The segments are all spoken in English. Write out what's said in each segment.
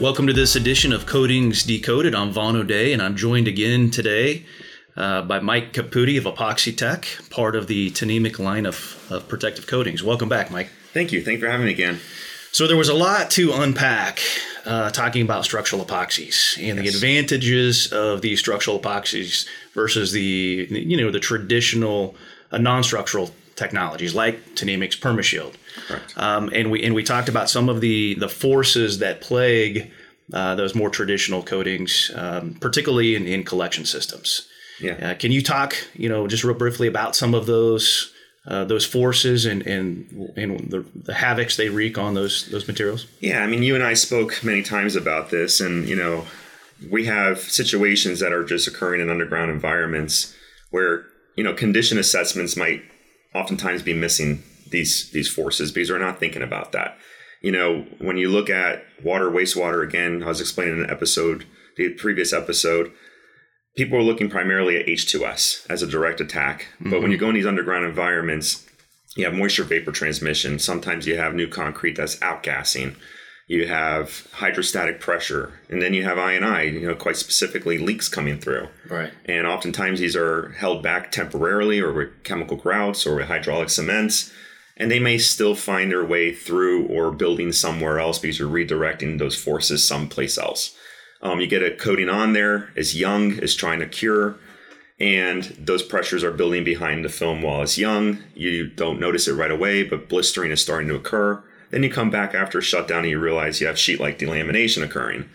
Welcome to this edition of Coatings Decoded. I'm Vaughn O'Day, and I'm joined again today uh, by Mike Caputi of Epoxytec, part of the Tnemec line of, of protective coatings. Welcome back, Mike. Thank you. Thank you for having me again. So there was a lot to unpack uh, talking about structural epoxies and yes. the advantages of these structural epoxies versus the you know the traditional uh, non-structural technologies like Tnemec's PermaShield. Um, and we and we talked about some of the the forces that plague uh, those more traditional coatings, um, particularly in, in collection systems. Yeah. Uh, can you talk, you know, just real briefly about some of those uh, those forces and and and the, the havocs they wreak on those those materials? Yeah, I mean, you and I spoke many times about this, and you know, we have situations that are just occurring in underground environments where you know condition assessments might oftentimes be missing these these forces because we're not thinking about that. You know, when you look at water, wastewater, again, I was explaining in an episode, the previous episode, people are looking primarily at H2S as a direct attack. Mm-hmm. But when you go in these underground environments, you have moisture vapor transmission. Sometimes you have new concrete that's outgassing. You have hydrostatic pressure, and then you have I&I, you know, quite specifically leaks coming through. Right. And oftentimes these are held back temporarily or with chemical grouts or with hydraulic cements and they may still find their way through or building somewhere else because you're redirecting those forces someplace else. Um, you get a coating on there as young as trying to cure, and those pressures are building behind the film while it's young. You don't notice it right away, but blistering is starting to occur. Then you come back after a shutdown and you realize you have sheet like delamination occurring.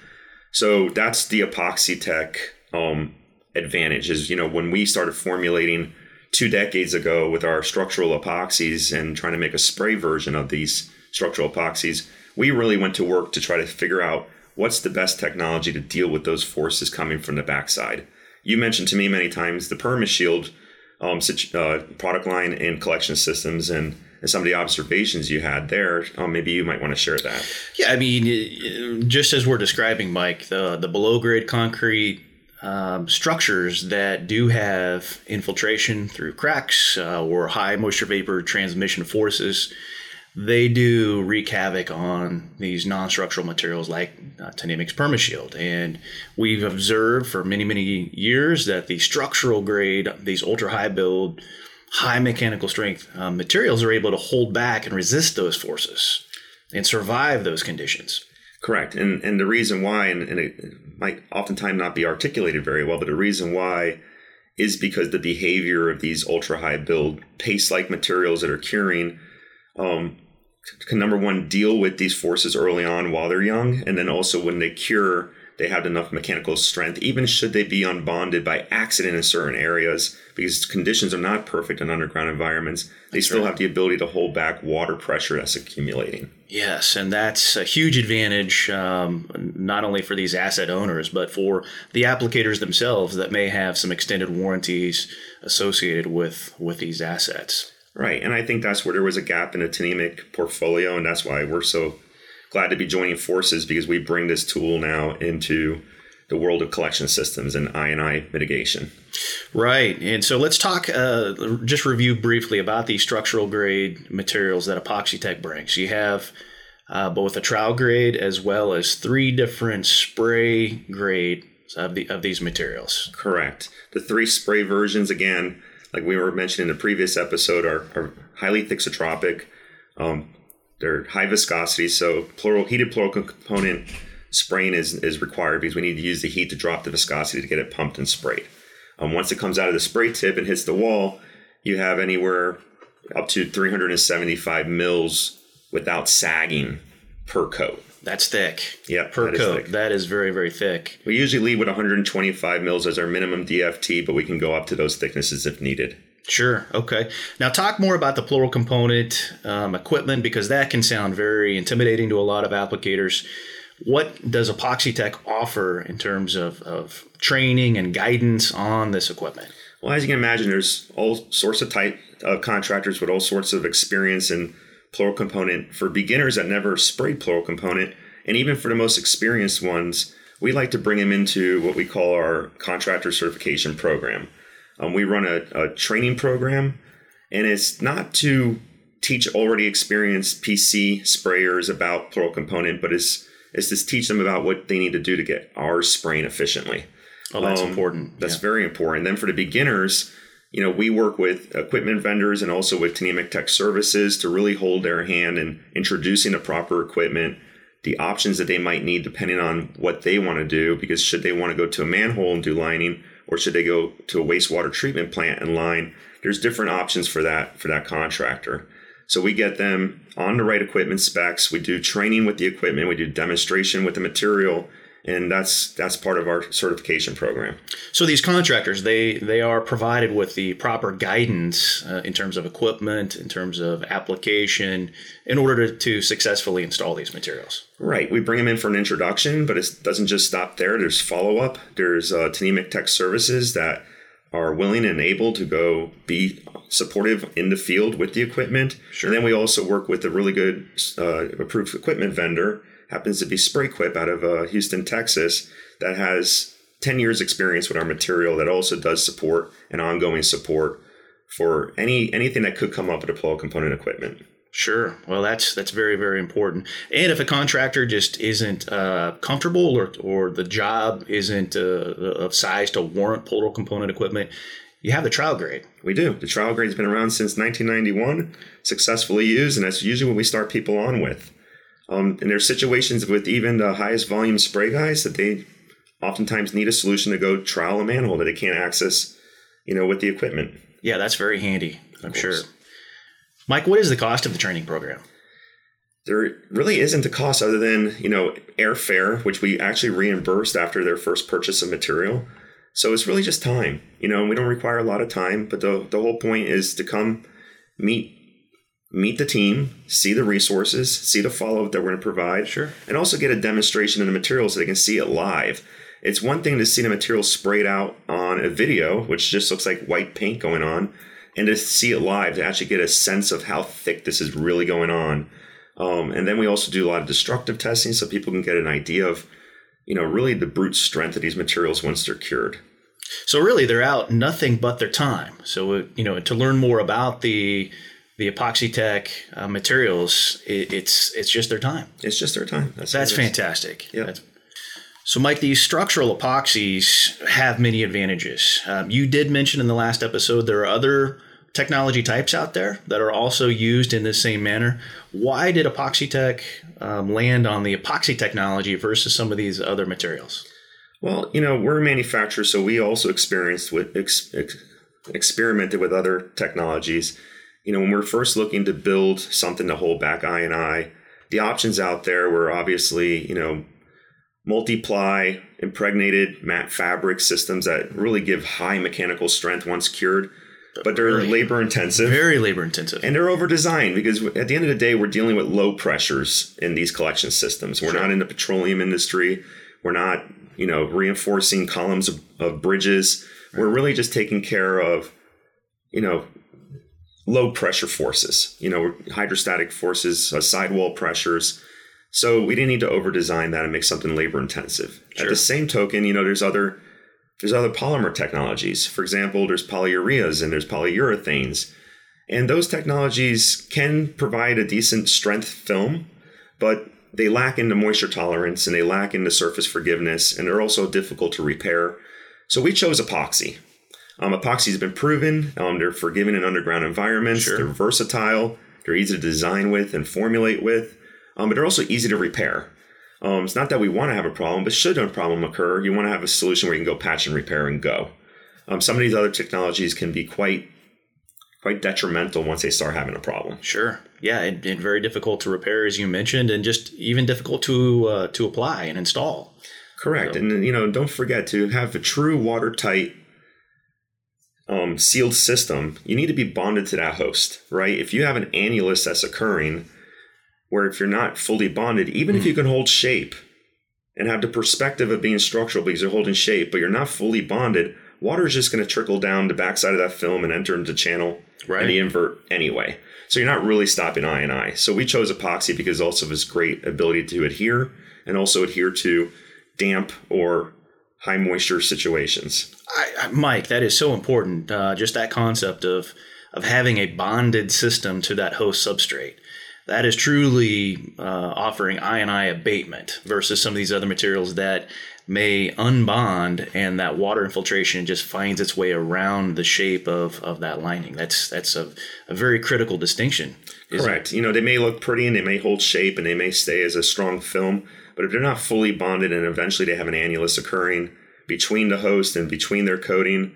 So that's the Epoxytec um, advantage. Is you know when we started formulating two decades ago with our structural epoxies and trying to make a spray version of these structural epoxies, we really went to work to try to figure out what's the best technology to deal with those forces coming from the backside. You mentioned to me many times the PermaShield um, uh, product line and collection systems and, and some of the observations you had there. Um, maybe you might want to share that. Yeah, I mean, just as we're describing, Mike, the, the below grade concrete um, structures that do have infiltration through cracks uh, or high moisture vapor transmission forces, they do wreak havoc on these non-structural materials like uh, Tnemec's PermaShield. And we've observed for many, many years that the structural grade, these ultra-high build, high mechanical strength uh, materials are able to hold back and resist those forces and survive those conditions. Correct. And and the reason why, and, and it might oftentimes not be articulated very well, but the reason why is because the behavior of these ultra high build paste like materials that are curing um, can number one deal with these forces early on while they're young, and then also when they cure, they have enough mechanical strength, even should they be unbonded by accident in certain areas, because conditions are not perfect in underground environments. They that's still right. have the ability to hold back water pressure that's accumulating. Yes, and that's a huge advantage, um, not only for these asset owners, but for the applicators themselves that may have some extended warranties associated with with these assets. Right, and I think that's where there was a gap in the Tnemec portfolio, and that's why we're so glad to be joining forces because we bring this tool now into the world of collection systems and I&I mitigation. Right. And so let's talk, uh, just review briefly about the structural grade materials that Epoxytec brings. You have uh, both a trowel grade as well as three different spray grades of, the, of these materials. Correct. The three spray versions, again, like we were mentioning in the previous episode, are, are highly thixotropic. Um, they're high viscosity, so plural heated plural component spraying is, is required because we need to use the heat to drop the viscosity to get it pumped and sprayed. Um, once it comes out of the spray tip and hits the wall, you have anywhere up to 375 mils without sagging per coat. That's thick. Yeah, per that coat. Is that is very very thick. We usually leave with 125 mils as our minimum DFT, but we can go up to those thicknesses if needed. Sure. Okay. Now, talk more about the plural component um, equipment because that can sound very intimidating to a lot of applicators. What does Epoxytec offer in terms of, of training and guidance on this equipment? Well, as you can imagine, there's all sorts of type of contractors with all sorts of experience in plural component. For beginners that never sprayed plural component, and even for the most experienced ones, we like to bring them into what we call our contractor certification program. Um, we run a, a training program, and it's not to teach already experienced PC sprayers about plural component, but it's is to teach them about what they need to do to get ours spraying efficiently. Oh, that's um, important. That's yeah. very important. then for the beginners, you know, we work with equipment vendors and also with Tnemec Tech Services to really hold their hand in introducing the proper equipment, the options that they might need depending on what they want to do. Because should they want to go to a manhole and do lining, or should they go to a wastewater treatment plant and line? There's different options for that for that contractor. So we get them on the right equipment specs. We do training with the equipment. We do demonstration with the material and that's that's part of our certification program. So these contractors, they they are provided with the proper guidance uh, in terms of equipment, in terms of application, in order to, to successfully install these materials. Right. We bring them in for an introduction, but it doesn't just stop there. There's follow up. There's uh, Tnemec Tech Services that are willing and able to go be supportive in the field with the equipment. Sure. And then we also work with a really good uh, approved equipment vendor happens to be Sprayquip out of uh, Houston, Texas, that has 10 years experience with our material that also does support and ongoing support for any anything that could come up with a deployable component equipment. Sure. Well, that's that's very very important. And if a contractor just isn't uh, comfortable or or the job isn't uh, of size to warrant plural component equipment, you have the trowel grade. We do. The trowel grade has been around since 1991, successfully used, and that's usually what we start people on with. Um, and there's situations with even the highest volume spray guys that they oftentimes need a solution to go trowel a manhole that they can't access, you know, with the equipment. Yeah, that's very handy. I'm sure. Mike, what is the cost of the training program? There really isn't a cost other than, you know, airfare, which we actually reimbursed after their first purchase of material. So it's really just time, you know, and we don't require a lot of time, but the, the whole point is to come meet meet the team, see the resources, see the follow up that we're going to provide, sure, and also get a demonstration of the material so they can see it live. It's one thing to see the material sprayed out on a video, which just looks like white paint going on, and to see it live to actually get a sense of how thick this is really going on. Um, and then we also do a lot of destructive testing so people can get an idea of, you know, really the brute strength of these materials once they're cured. So really, they're out nothing but their time. So you know, to learn more about the the Epoxytec uh, materials, it, it's it's just their time. It's just their time. That's, That's fantastic. Yeah. So, Mike, these structural epoxies have many advantages. Um, you did mention in the last episode there are other technology types out there that are also used in the same manner. Why did Epoxytec um, land on the epoxy technology versus some of these other materials? Well, you know, we're a manufacturer, so we also experienced with ex- ex- experimented with other technologies you know, when we're first looking to build something to hold back I and I, the options out there were obviously, you know, multiply impregnated matte fabric systems that really give high mechanical strength once cured but they're really, labor intensive. Very labor intensive. And they're over designed because at the end of the day we're dealing with low pressures in these collection systems. We're sure. not in the petroleum industry. We're not you know reinforcing columns of, of bridges. Right. we're really just taking care of you know low pressure forces, you know, hydrostatic forces, uh, sidewall pressures. So we didn't need to over design that and make something labor intensive. Sure. At the same token, you know, there's other there's other polymer technologies. For example, there's polyureas and there's polyurethanes. And those technologies can provide a decent strength film, but they lack in the moisture tolerance and they lack in the surface forgiveness, and they're also difficult to repair. So we chose epoxy. Um, epoxy has been proven. Um, they're forgiving in underground environments. Sure. They're versatile. They're easy to design with and formulate with, um, but they're also easy to repair. Um, it's not that we want to have a problem, but should a problem occur, you want to have a solution where you can go patch and repair and go. Um, some of these other technologies can be quite quite detrimental once they start having a problem. Sure. Yeah, and, and very difficult to repair, as you mentioned, and just even difficult to uh, to apply and install. Correct, so. and you know, don't forget to have a true watertight um, sealed system, you need to be bonded to that host, right? If you have an annulus that's occurring, where if you're not fully bonded, even mm. if you can hold shape and have the perspective of being structural because you're holding shape, but you're not fully bonded, water is just going to trickle down the backside of that film and enter into channel right. and the invert anyway. So you're not really stopping I and I. So we chose epoxy because also of its great ability to adhere and also adhere to damp or high moisture situations. I, Mike, that is so important. Uh, just that concept of of having a bonded system to that host substrate. that is truly uh, offering I and I abatement versus some of these other materials that may unbond and that water infiltration just finds its way around the shape of, of that lining. That's that's a, a very critical distinction. Correct. It? You know, they may look pretty and they may hold shape and they may stay as a strong film, but if they're not fully bonded and eventually they have an annulus occurring between the host and between their coating,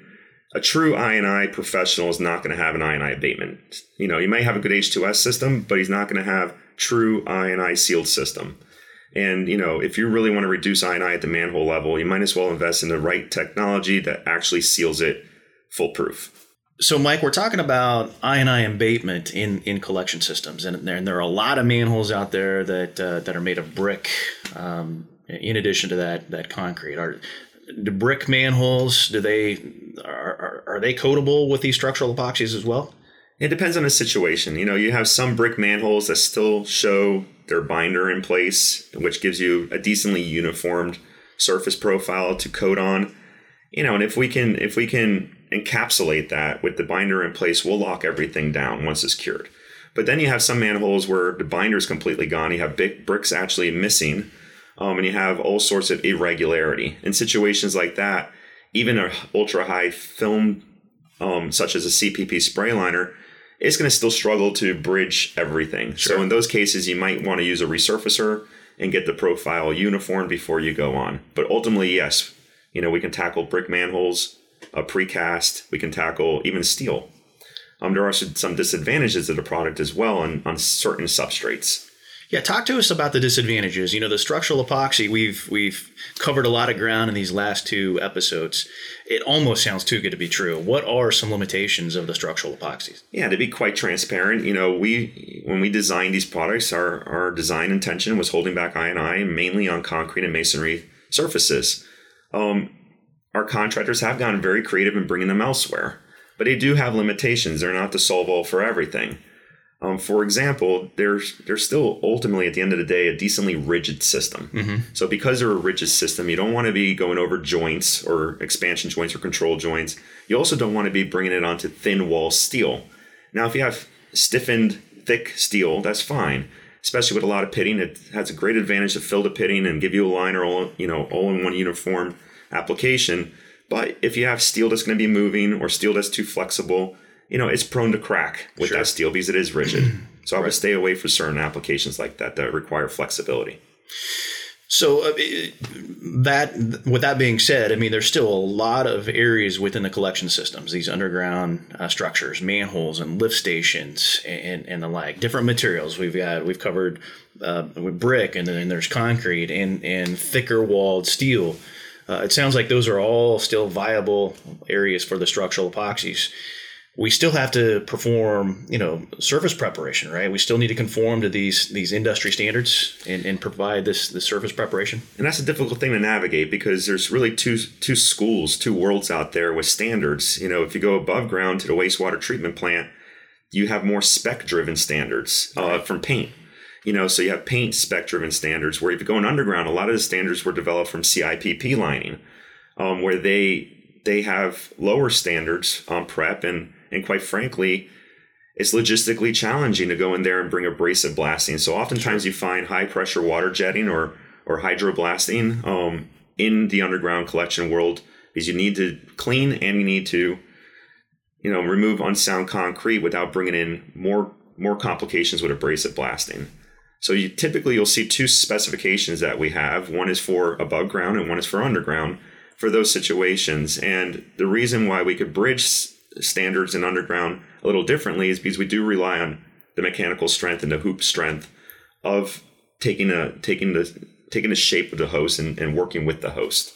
a true I&I professional is not going to have an I&I abatement. You know, you may have a good H2S system, but he's not going to have true I&I sealed system. And you know, if you really want to reduce I&I at the manhole level, you might as well invest in the right technology that actually seals it foolproof. So, Mike, we're talking about I&I abatement in, in collection systems, and there, and there are a lot of manholes out there that uh, that are made of brick. Um, in addition to that, that concrete are the brick manholes. Do they are, are, are they coatable with these structural epoxies as well? It depends on the situation. You know, you have some brick manholes that still show their binder in place, which gives you a decently uniformed surface profile to coat on. You know, and if we can if we can encapsulate that with the binder in place, we'll lock everything down once it's cured. But then you have some manholes where the binder is completely gone. You have big bricks actually missing, um, and you have all sorts of irregularity. In situations like that, even an ultra high film, um, such as a CPP spray liner, it's going to still struggle to bridge everything. Sure. So in those cases, you might want to use a resurfacer and get the profile uniform before you go on. But ultimately, yes, you know we can tackle brick manholes, a precast. We can tackle even steel. Um, there are some disadvantages of the product as well on, on certain substrates. Yeah, talk to us about the disadvantages. You know, the structural epoxy we've we've covered a lot of ground in these last two episodes. It almost sounds too good to be true. What are some limitations of the structural epoxies? Yeah, to be quite transparent, you know, we when we designed these products, our our design intention was holding back I&I mainly on concrete and masonry surfaces. Um, our contractors have gotten very creative in bringing them elsewhere, but they do have limitations. They're not the solve all for everything. Um, for example, there's there's still ultimately at the end of the day a decently rigid system. Mm-hmm. So because they're a rigid system, you don't want to be going over joints or expansion joints or control joints. You also don't want to be bringing it onto thin wall steel. Now, if you have stiffened, thick steel, that's fine. Especially with a lot of pitting, it has a great advantage to fill the pitting and give you a liner all you know all in one uniform application. But if you have steel that's going to be moving or steel that's too flexible, you know, it's prone to crack with sure. that steel because it is rigid. So I would stay away from certain applications like that that require flexibility. So uh, that, with that being said, I mean, there's still a lot of areas within the collection systems, these underground uh, structures, manholes, and lift stations, and, and the like. Different materials we've got. We've covered uh, with brick, and then there's concrete and and thicker walled steel. Uh, it sounds like those are all still viable areas for the structural epoxies we still have to perform, you know, surface preparation, right? We still need to conform to these these industry standards and, and provide this the surface preparation. And that's a difficult thing to navigate because there's really two two schools, two worlds out there with standards. You know, if you go above ground to the wastewater treatment plant, you have more spec driven standards uh, from paint. You know, so you have paint spec and standards. Where if you go in underground, a lot of the standards were developed from CIPP lining, um, where they they have lower standards on prep and and quite frankly, it's logistically challenging to go in there and bring abrasive blasting. So oftentimes you find high pressure water jetting or or hydroblasting um, in the underground collection world because you need to clean and you need to you know remove unsound concrete without bringing in more more complications with abrasive blasting. So you typically you'll see two specifications that we have. One is for above ground and one is for underground for those situations. And the reason why we could bridge standards in underground a little differently is because we do rely on the mechanical strength and the hoop strength of taking a taking the taking the shape of the host and, and working with the host.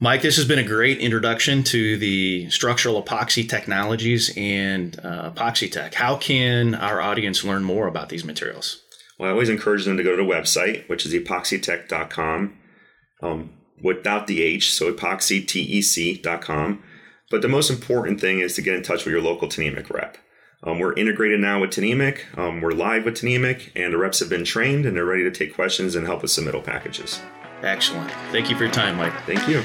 Mike, this has been a great introduction to the structural epoxy technologies and uh, Epoxytec. How can our audience learn more about these materials? Well, I always encourage them to go to the website, which is epoxytech.com um, without the H, so epoxytec.com. But the most important thing is to get in touch with your local Tnemec rep. Um, we're integrated now with Tnemec. Um, we're live with Tnemec, and the reps have been trained and they're ready to take questions and help with submittal packages. Excellent. Thank you for your time, Mike. Thank you.